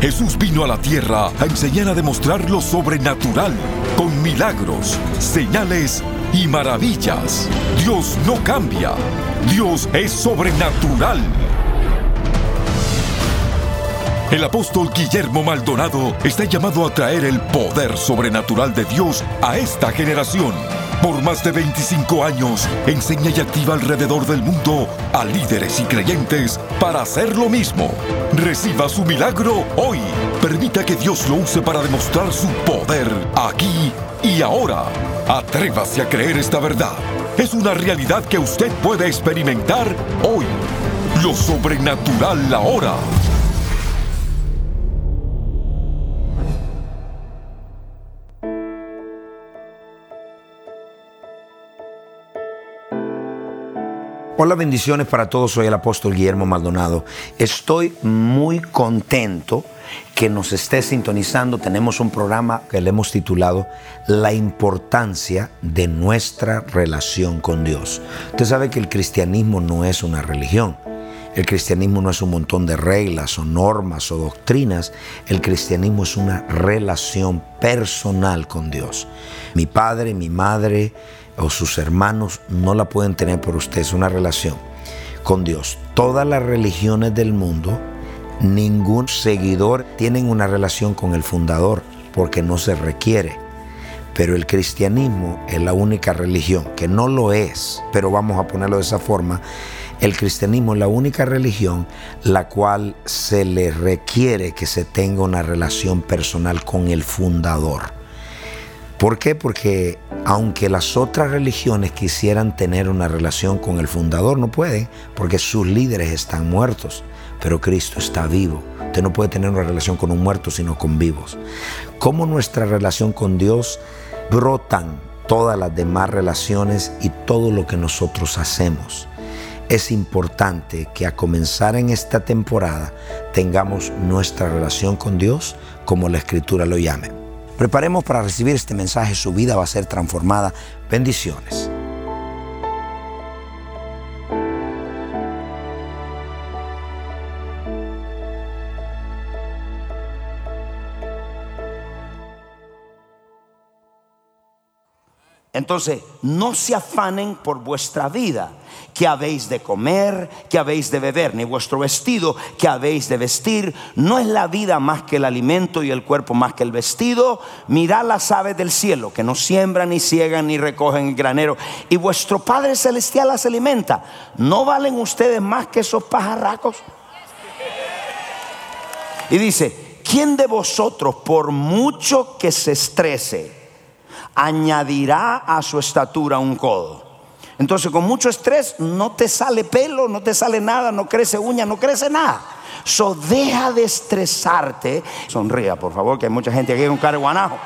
Jesús vino a la tierra a enseñar a demostrar lo sobrenatural, con milagros, señales y maravillas. Dios no cambia. Dios es sobrenatural. El apóstol Guillermo Maldonado está llamado a traer el poder sobrenatural de Dios a esta generación. Por más de 25 años, enseña y activa alrededor del mundo a líderes y creyentes para hacer lo mismo. Reciba su milagro hoy. Permita que Dios lo use para demostrar su poder aquí y ahora. Atrévase a creer esta verdad. Es una realidad que usted puede experimentar hoy. Lo sobrenatural ahora. Hola, bendiciones para todos. Soy el apóstol Guillermo Maldonado. Estoy muy contento que nos esté sintonizando. Tenemos un programa que le hemos titulado La importancia de nuestra relación con Dios. Usted sabe que el cristianismo no es una religión. El cristianismo no es un montón de reglas o normas o doctrinas. El cristianismo es una relación personal con Dios. Mi padre, mi madre, o sus hermanos no la pueden tener por usted, es una relación con Dios. Todas las religiones del mundo, ningún seguidor tienen una relación con el fundador porque no se requiere. Pero el cristianismo es la única religión, que no lo es, pero vamos a ponerlo de esa forma, el cristianismo es la única religión la cual se le requiere que se tenga una relación personal con el fundador. ¿Por qué? Porque aunque las otras religiones quisieran tener una relación con el fundador, no pueden, porque sus líderes están muertos, pero Cristo está vivo. Usted no puede tener una relación con un muerto, sino con vivos. ¿Cómo nuestra relación con Dios brotan todas las demás relaciones y todo lo que nosotros hacemos? Es importante que a comenzar en esta temporada tengamos nuestra relación con Dios como la Escritura lo llame. Preparemos para recibir este mensaje, su vida va a ser transformada. Bendiciones. Entonces, no se afanen por vuestra vida, que habéis de comer, que habéis de beber, ni vuestro vestido, que habéis de vestir. No es la vida más que el alimento y el cuerpo más que el vestido. Mirad las aves del cielo, que no siembran, ni ciegan, ni recogen el granero, y vuestro Padre Celestial las alimenta. ¿No valen ustedes más que esos pajarracos? Y dice, ¿quién de vosotros, por mucho que se estrese, añadirá a su estatura un codo. Entonces con mucho estrés no te sale pelo, no te sale nada, no crece uña, no crece nada. So deja de estresarte. Sonría, por favor, que hay mucha gente aquí con cara guanajo.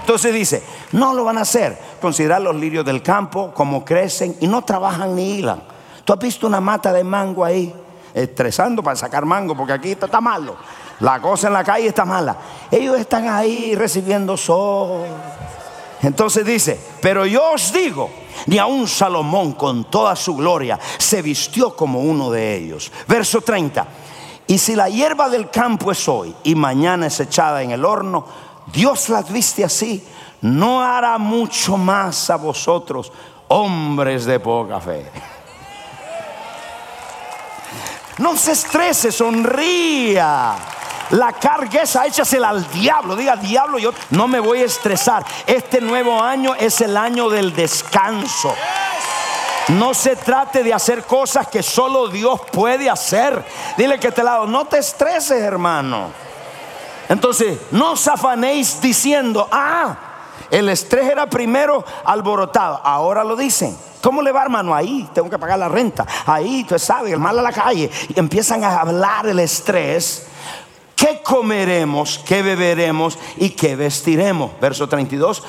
Entonces dice, no lo van a hacer. Considerar los lirios del campo, como crecen y no trabajan ni hilan. ¿Tú has visto una mata de mango ahí? Estresando para sacar mango, porque aquí está, está malo. La cosa en la calle está mala. Ellos están ahí recibiendo sol entonces dice, pero yo os digo, ni aun Salomón con toda su gloria se vistió como uno de ellos. Verso 30. Y si la hierba del campo es hoy y mañana es echada en el horno, Dios las viste así, no hará mucho más a vosotros, hombres de poca fe. No se estrese, sonría. La carga esa, échasela al diablo. Diga, diablo, yo no me voy a estresar. Este nuevo año es el año del descanso. No se trate de hacer cosas que solo Dios puede hacer. Dile que te lado, no te estreses, hermano. Entonces, no os afanéis diciendo, ah, el estrés era primero alborotado. Ahora lo dicen. ¿Cómo le va, hermano? Ahí tengo que pagar la renta. Ahí, tú sabes, el mal a la calle. Y empiezan a hablar el estrés ¿Qué comeremos, qué beberemos y qué vestiremos? Verso 32.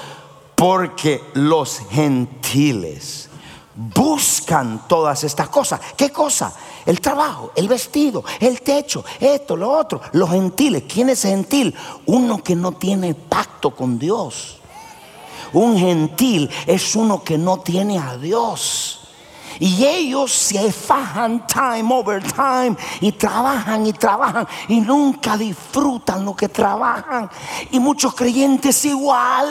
Porque los gentiles buscan todas estas cosas. ¿Qué cosa? El trabajo, el vestido, el techo, esto, lo otro. Los gentiles. ¿Quién es gentil? Uno que no tiene pacto con Dios. Un gentil es uno que no tiene a Dios. Y ellos se fajan time over time y trabajan y trabajan y nunca disfrutan lo que trabajan. Y muchos creyentes igual.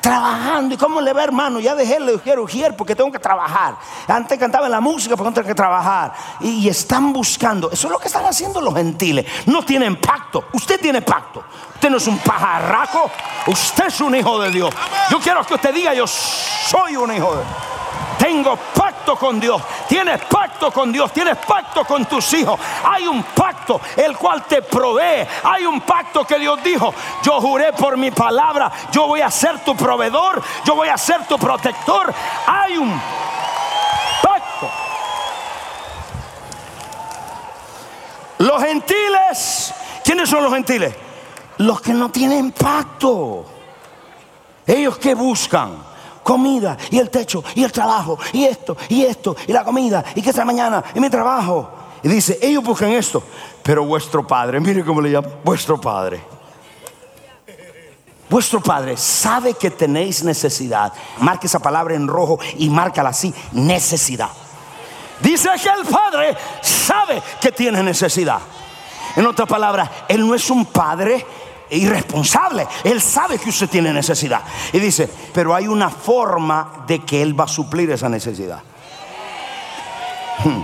Trabajando. ¿Y cómo le ve, hermano? Ya dejé el ujier porque tengo que trabajar. Antes cantaba en la música porque tengo que trabajar. Y, y están buscando. Eso es lo que están haciendo los gentiles. No tienen pacto. Usted tiene pacto. Usted no es un pajarraco. Usted es un hijo de Dios. Yo quiero que usted diga: Yo soy un hijo de Dios. Tengo pacto con Dios. Tienes pacto con Dios. Tienes pacto con tus hijos. Hay un pacto el cual te provee. Hay un pacto que Dios dijo. Yo juré por mi palabra. Yo voy a ser tu proveedor. Yo voy a ser tu protector. Hay un pacto. Los gentiles. ¿Quiénes son los gentiles? Los que no tienen pacto. Ellos que buscan comida y el techo y el trabajo y esto y esto y la comida y que esta mañana y mi trabajo. Y dice, ellos buscan esto, pero vuestro padre, mire cómo le llama, vuestro padre. Vuestro padre sabe que tenéis necesidad. Marque esa palabra en rojo y márcala así, necesidad. Dice que el padre sabe que tiene necesidad. En otras palabras, él no es un padre irresponsable. Él sabe que usted tiene necesidad. Y dice, pero hay una forma de que Él va a suplir esa necesidad. Hmm.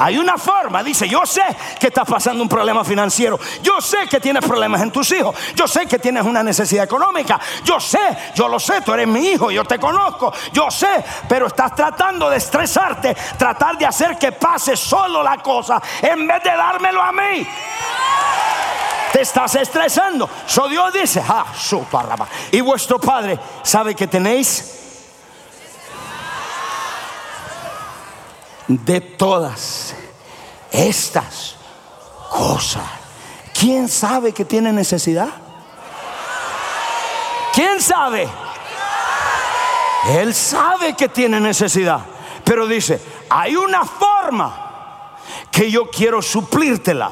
Hay una forma, dice, yo sé que estás pasando un problema financiero, yo sé que tienes problemas en tus hijos, yo sé que tienes una necesidad económica, yo sé, yo lo sé, tú eres mi hijo, yo te conozco, yo sé, pero estás tratando de estresarte, tratar de hacer que pase solo la cosa en vez de dármelo a mí te estás estresando. So Dios dice, ah, su Y vuestro Padre sabe que tenéis de todas estas cosas. ¿Quién sabe que tiene necesidad? ¿Quién sabe? Él sabe que tiene necesidad. Pero dice, hay una forma que yo quiero suplírtela.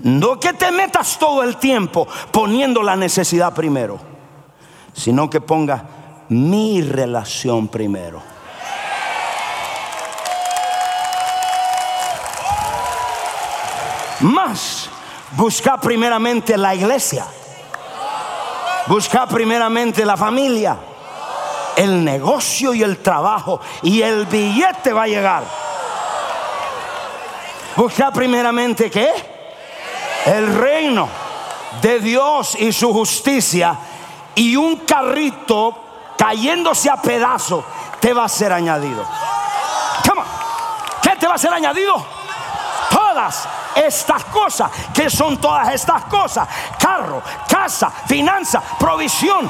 No que te metas todo el tiempo poniendo la necesidad primero, sino que ponga mi relación primero. Más, busca primeramente la iglesia. Busca primeramente la familia, el negocio y el trabajo. Y el billete va a llegar. Busca primeramente qué? El reino de Dios y su justicia y un carrito cayéndose a pedazos te va a ser añadido. ¿Qué te va a ser añadido? Todas estas cosas. ¿Qué son todas estas cosas? Carro, casa, finanza, provisión.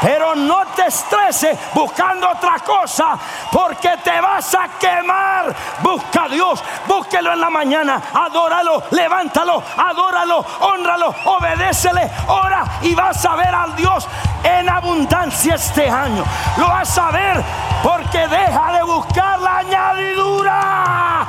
Pero no te estreses buscando otra cosa porque te vas a quemar. Busca a Dios, búsquelo en la mañana, adóralo, levántalo, adóralo, honralo, obedécele, ora y vas a ver al Dios en abundancia este año. Lo vas a ver porque deja de buscar la añadidura.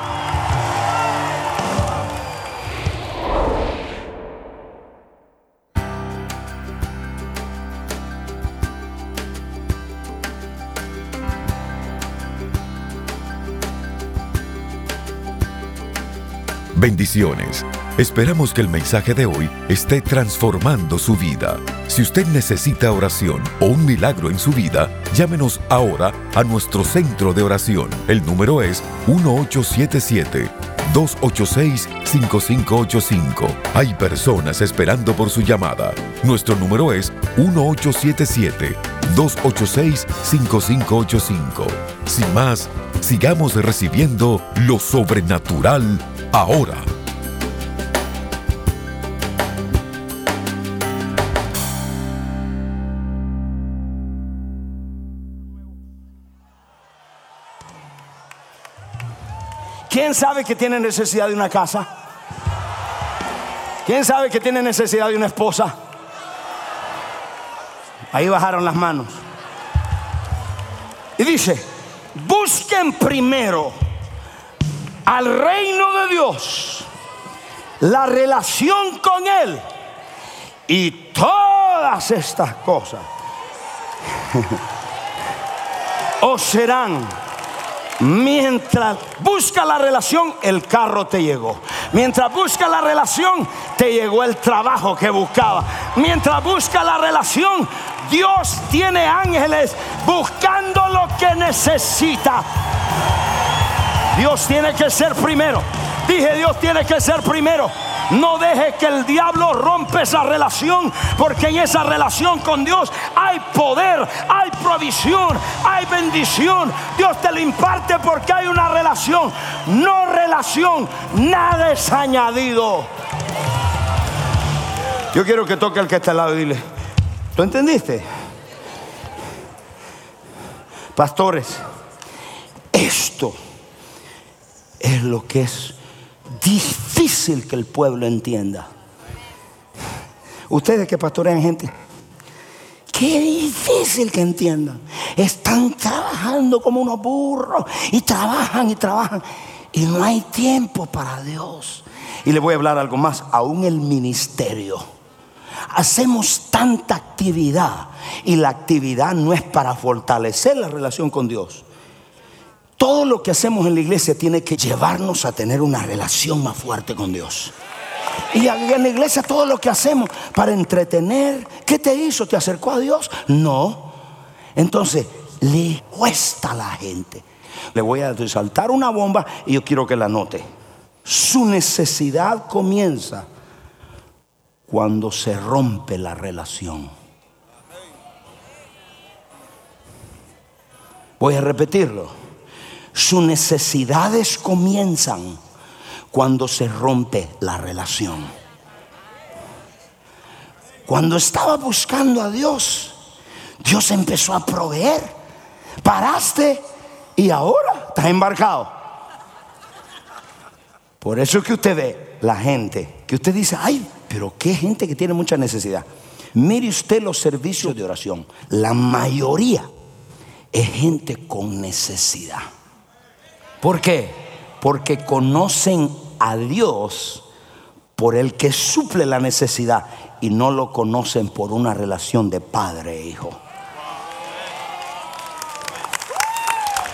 Bendiciones. Esperamos que el mensaje de hoy esté transformando su vida. Si usted necesita oración o un milagro en su vida, llámenos ahora a nuestro centro de oración. El número es 1877-286-5585. Hay personas esperando por su llamada. Nuestro número es 1877-286-5585. Sin más, sigamos recibiendo lo sobrenatural ahora. ¿Quién sabe que tiene necesidad de una casa? ¿Quién sabe que tiene necesidad de una esposa? Ahí bajaron las manos. Y dice, busquen primero al reino de Dios, la relación con Él y todas estas cosas os serán Mientras busca la relación, el carro te llegó. Mientras busca la relación, te llegó el trabajo que buscaba. Mientras busca la relación, Dios tiene ángeles buscando lo que necesita. Dios tiene que ser primero. Dije, Dios tiene que ser primero. No deje que el diablo rompa esa relación, porque en esa relación con Dios hay poder, hay provisión, hay bendición. Dios te lo imparte porque hay una relación, no relación, nada es añadido. Yo quiero que toque el que está al lado y dile, ¿tú entendiste? Pastores, esto es lo que es difícil que el pueblo entienda. Ustedes que pastorean gente, qué difícil que entiendan. Están trabajando como unos burros y trabajan y trabajan y no hay tiempo para Dios. Y le voy a hablar algo más, aún el ministerio. Hacemos tanta actividad y la actividad no es para fortalecer la relación con Dios todo lo que hacemos en la iglesia tiene que llevarnos a tener una relación más fuerte con Dios. Y en la iglesia todo lo que hacemos para entretener, ¿qué te hizo? ¿Te acercó a Dios? No. Entonces, le cuesta a la gente. Le voy a resaltar una bomba y yo quiero que la note. Su necesidad comienza cuando se rompe la relación. Voy a repetirlo. Sus necesidades comienzan cuando se rompe la relación. Cuando estaba buscando a Dios, Dios empezó a proveer. Paraste y ahora estás embarcado. Por eso es que usted ve la gente, que usted dice, ay, pero qué gente que tiene mucha necesidad. Mire usted los servicios de oración. La mayoría es gente con necesidad. ¿Por qué? Porque conocen a Dios por el que suple la necesidad y no lo conocen por una relación de padre e hijo.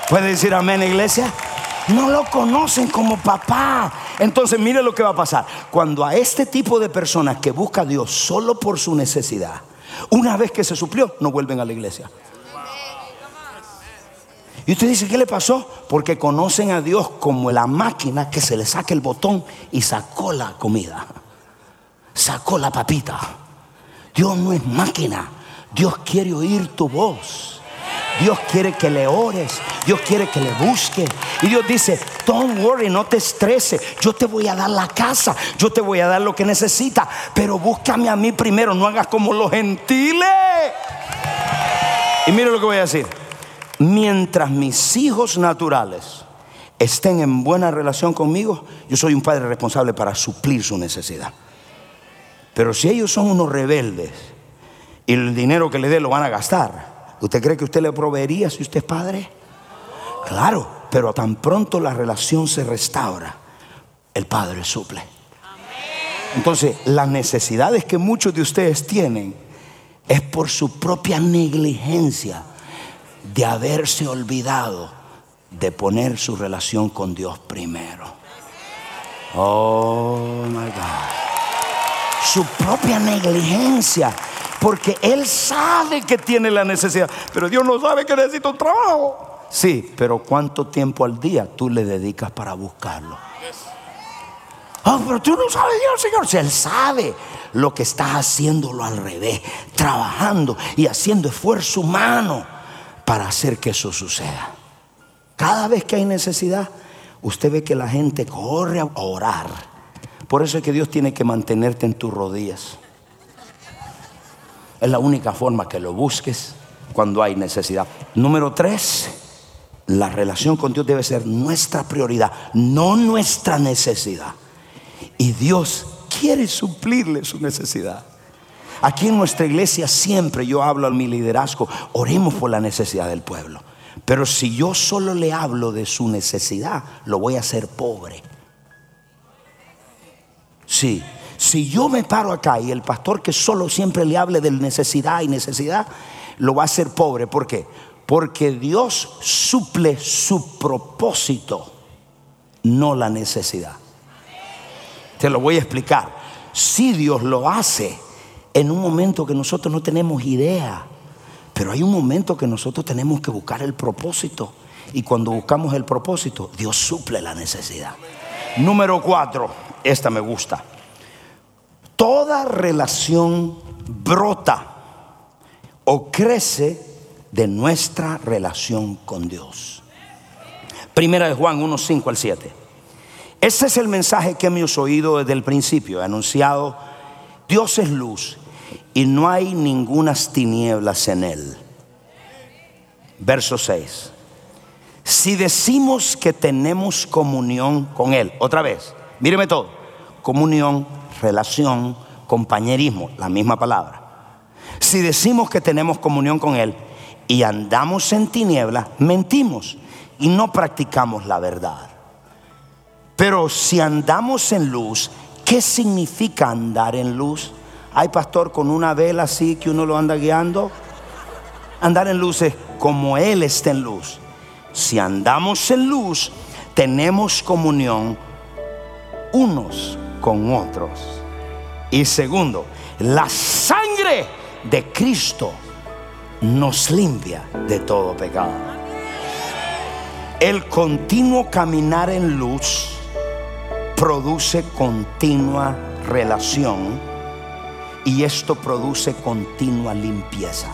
¿Puede decir amén, iglesia? No lo conocen como papá. Entonces mire lo que va a pasar. Cuando a este tipo de personas que busca a Dios solo por su necesidad, una vez que se suplió, no vuelven a la iglesia. Y usted dice, ¿qué le pasó? Porque conocen a Dios como la máquina que se le saca el botón y sacó la comida. Sacó la papita. Dios no es máquina. Dios quiere oír tu voz. Dios quiere que le ores. Dios quiere que le busque. Y Dios dice, don't worry, no te estreses. Yo te voy a dar la casa. Yo te voy a dar lo que necesitas. Pero búscame a mí primero. No hagas como los gentiles. Y mire lo que voy a decir mientras mis hijos naturales estén en buena relación conmigo, yo soy un padre responsable para suplir su necesidad. Pero si ellos son unos rebeldes y el dinero que le dé lo van a gastar, ¿usted cree que usted le proveería si usted es padre? Claro, pero tan pronto la relación se restaura, el padre suple. Entonces, las necesidades que muchos de ustedes tienen es por su propia negligencia de haberse olvidado de poner su relación con Dios primero. Oh my God. Su propia negligencia. Porque Él sabe que tiene la necesidad. Pero Dios no sabe que necesita un trabajo. Sí, pero ¿cuánto tiempo al día tú le dedicas para buscarlo? Oh, pero tú no sabes Dios, Señor. Si Él sabe lo que estás haciéndolo al revés, trabajando y haciendo esfuerzo humano para hacer que eso suceda. Cada vez que hay necesidad, usted ve que la gente corre a orar. Por eso es que Dios tiene que mantenerte en tus rodillas. Es la única forma que lo busques cuando hay necesidad. Número tres, la relación con Dios debe ser nuestra prioridad, no nuestra necesidad. Y Dios quiere suplirle su necesidad. Aquí en nuestra iglesia siempre yo hablo a mi liderazgo, oremos por la necesidad del pueblo. Pero si yo solo le hablo de su necesidad, lo voy a hacer pobre. Sí, si yo me paro acá y el pastor que solo siempre le hable de necesidad y necesidad, lo va a hacer pobre. ¿Por qué? Porque Dios suple su propósito, no la necesidad. Te lo voy a explicar. Si Dios lo hace en un momento que nosotros no tenemos idea, pero hay un momento que nosotros tenemos que buscar el propósito. Y cuando buscamos el propósito, Dios suple la necesidad. Número cuatro, esta me gusta. Toda relación brota o crece de nuestra relación con Dios. Primera de Juan 1, 5 al 7. Ese es el mensaje que hemos oído desde el principio, anunciado. Dios es luz y no hay ningunas tinieblas en él. Verso 6. Si decimos que tenemos comunión con Él, otra vez, míreme todo, comunión, relación, compañerismo, la misma palabra. Si decimos que tenemos comunión con Él y andamos en tinieblas, mentimos y no practicamos la verdad. Pero si andamos en luz, ¿qué significa andar en luz? Hay pastor con una vela así que uno lo anda guiando. Andar en luz es como Él está en luz. Si andamos en luz, tenemos comunión unos con otros. Y segundo, la sangre de Cristo nos limpia de todo pecado. El continuo caminar en luz produce continua relación y esto produce continua limpieza.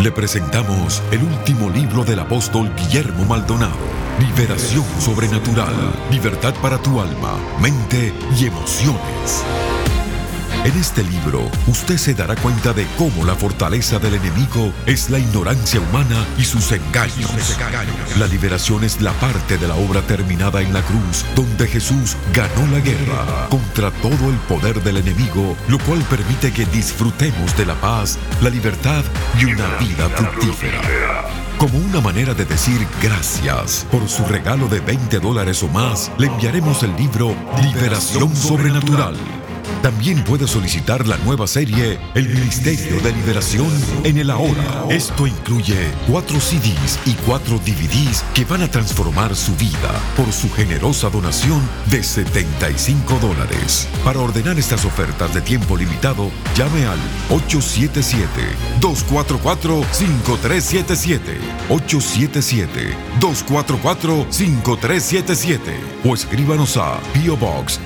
Le presentamos el último libro del apóstol Guillermo Maldonado. Liberación sobrenatural. Libertad para tu alma, mente y emociones. En este libro, usted se dará cuenta de cómo la fortaleza del enemigo es la ignorancia humana y sus engaños. La liberación es la parte de la obra terminada en la cruz, donde Jesús ganó la guerra contra todo el poder del enemigo, lo cual permite que disfrutemos de la paz, la libertad y una vida fructífera. Como una manera de decir gracias por su regalo de 20 dólares o más, le enviaremos el libro Liberación Sobrenatural también puede solicitar la nueva serie El Ministerio de Liberación en el Ahora. Esto incluye cuatro CDs y cuatro DVDs que van a transformar su vida por su generosa donación de 75 dólares. Para ordenar estas ofertas de tiempo limitado, llame al 877-244-5377. 877-244-5377 o escríbanos a P.O. Box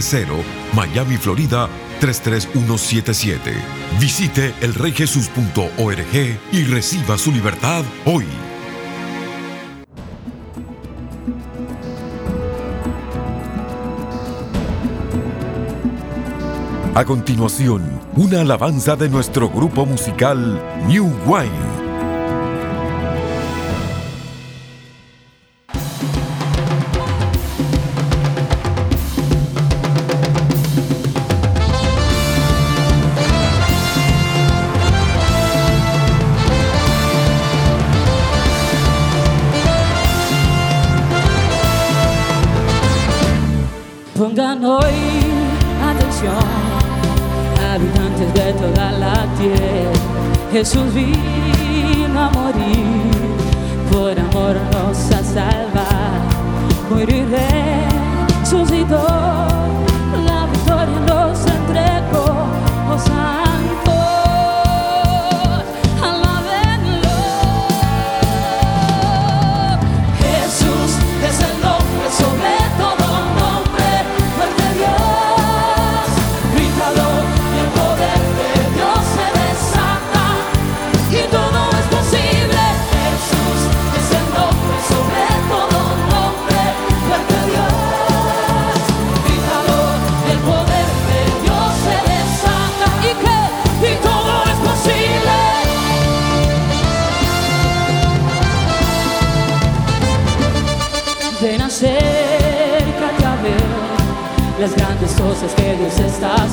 771-330, Miami, Florida 33177. Visite elreyjesus.org y reciba su libertad hoy. A continuación, una alabanza de nuestro grupo musical New Wine Jesús vino a morir, por amor nos a salvar. Morir resucitó,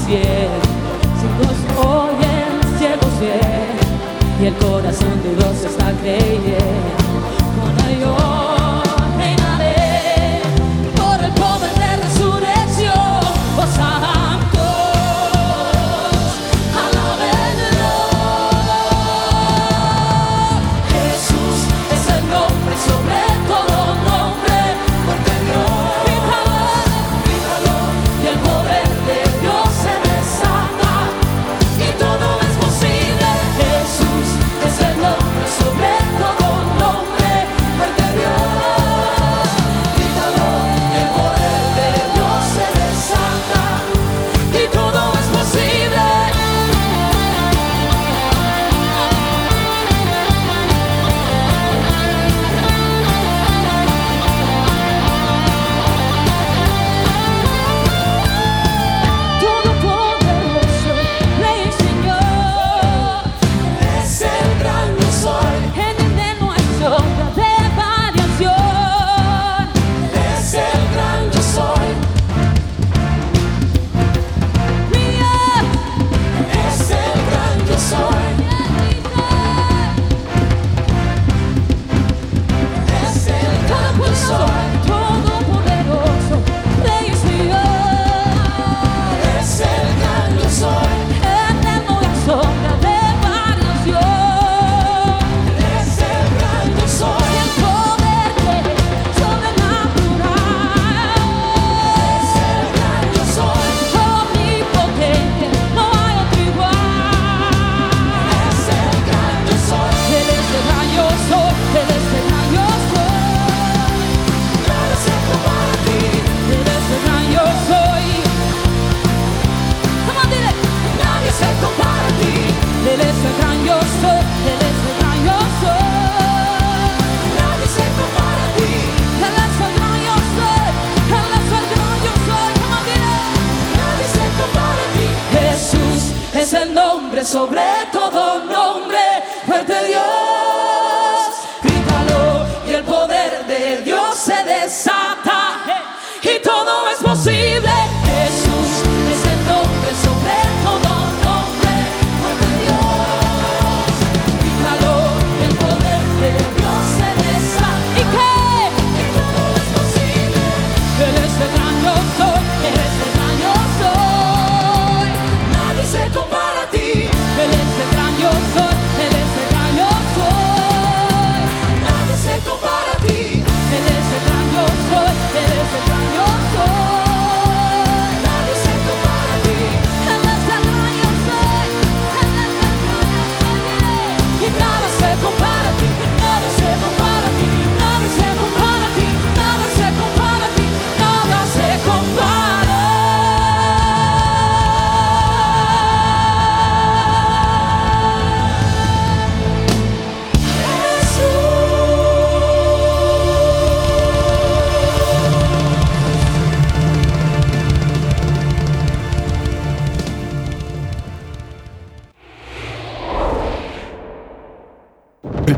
Dios sobre todo no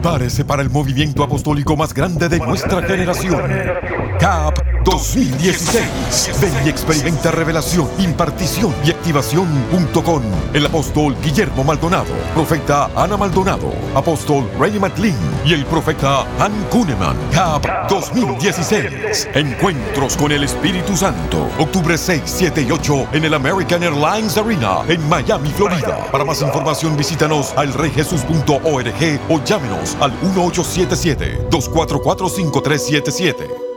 Prepárese para el movimiento apostólico más grande de nuestra generación. CAP 2016. Ven y experimenta revelación, impartición y activación junto con el apóstol Guillermo Maldonado, profeta Ana Maldonado, apóstol Ray McLean y el profeta Han Kuhneman. CAP 2016. Encuentros con el Espíritu Santo. Octubre 6, 7 y 8 en el American Airlines Arena en Miami, Florida. Para más información visítanos al reyjesus.org o llámenos al 1877 244 5377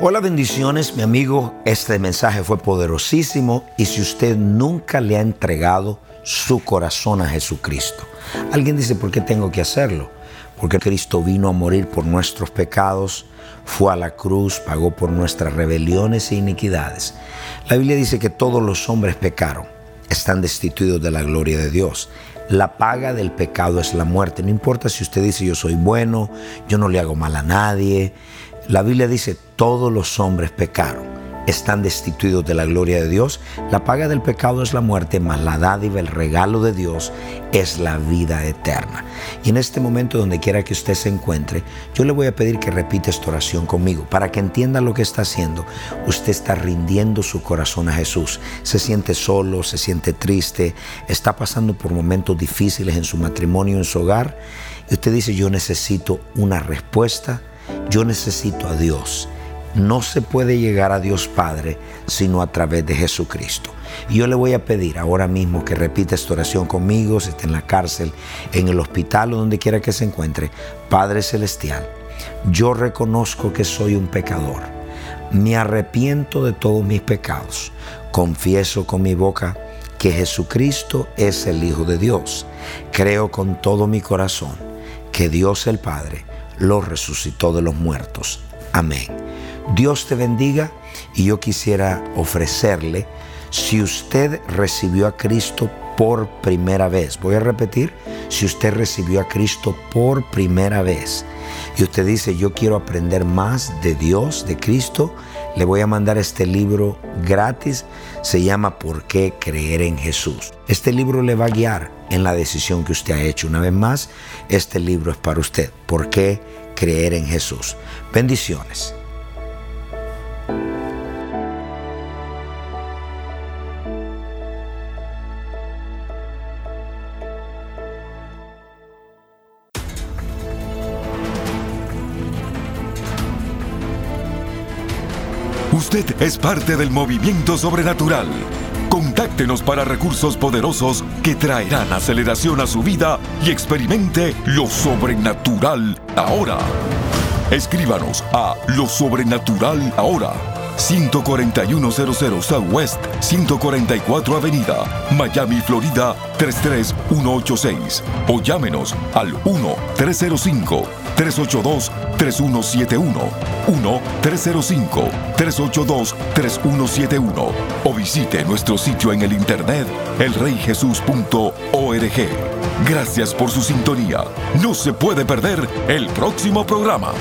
Hola bendiciones, mi amigo. Este mensaje fue poderosísimo y si usted nunca le ha entregado su corazón a Jesucristo, alguien dice, ¿por qué tengo que hacerlo? Porque Cristo vino a morir por nuestros pecados, fue a la cruz, pagó por nuestras rebeliones e iniquidades. La Biblia dice que todos los hombres pecaron, están destituidos de la gloria de Dios. La paga del pecado es la muerte. No importa si usted dice yo soy bueno, yo no le hago mal a nadie, la Biblia dice, todos los hombres pecaron, están destituidos de la gloria de Dios. La paga del pecado es la muerte, mas la dádiva, el regalo de Dios es la vida eterna. Y en este momento, donde quiera que usted se encuentre, yo le voy a pedir que repita esta oración conmigo para que entienda lo que está haciendo. Usted está rindiendo su corazón a Jesús. Se siente solo, se siente triste, está pasando por momentos difíciles en su matrimonio, en su hogar. Y usted dice, yo necesito una respuesta yo necesito a Dios no se puede llegar a Dios Padre sino a través de Jesucristo. Yo le voy a pedir ahora mismo que repita esta oración conmigo, si está en la cárcel, en el hospital o donde quiera que se encuentre. Padre Celestial, yo reconozco que soy un pecador. Me arrepiento de todos mis pecados. Confieso con mi boca que Jesucristo es el Hijo de Dios. Creo con todo mi corazón que Dios el Padre lo resucitó de los muertos. Amén. Dios te bendiga y yo quisiera ofrecerle, si usted recibió a Cristo por primera vez, voy a repetir, si usted recibió a Cristo por primera vez y usted dice, yo quiero aprender más de Dios, de Cristo, le voy a mandar este libro gratis, se llama ¿Por qué creer en Jesús? Este libro le va a guiar en la decisión que usted ha hecho. Una vez más, este libro es para usted. ¿Por qué creer en Jesús? Bendiciones. Usted es parte del movimiento sobrenatural. Contáctenos para recursos poderosos que traerán aceleración a su vida y experimente lo sobrenatural ahora. Escríbanos a Lo Sobrenatural Ahora, 14100 Southwest 144 Avenida, Miami, Florida 33186 o llámenos al 1-305-382-3171, 1-305-382-3171 o visite nuestro sitio en el internet elreyjesus.org. Gracias por su sintonía. No se puede perder el próximo programa.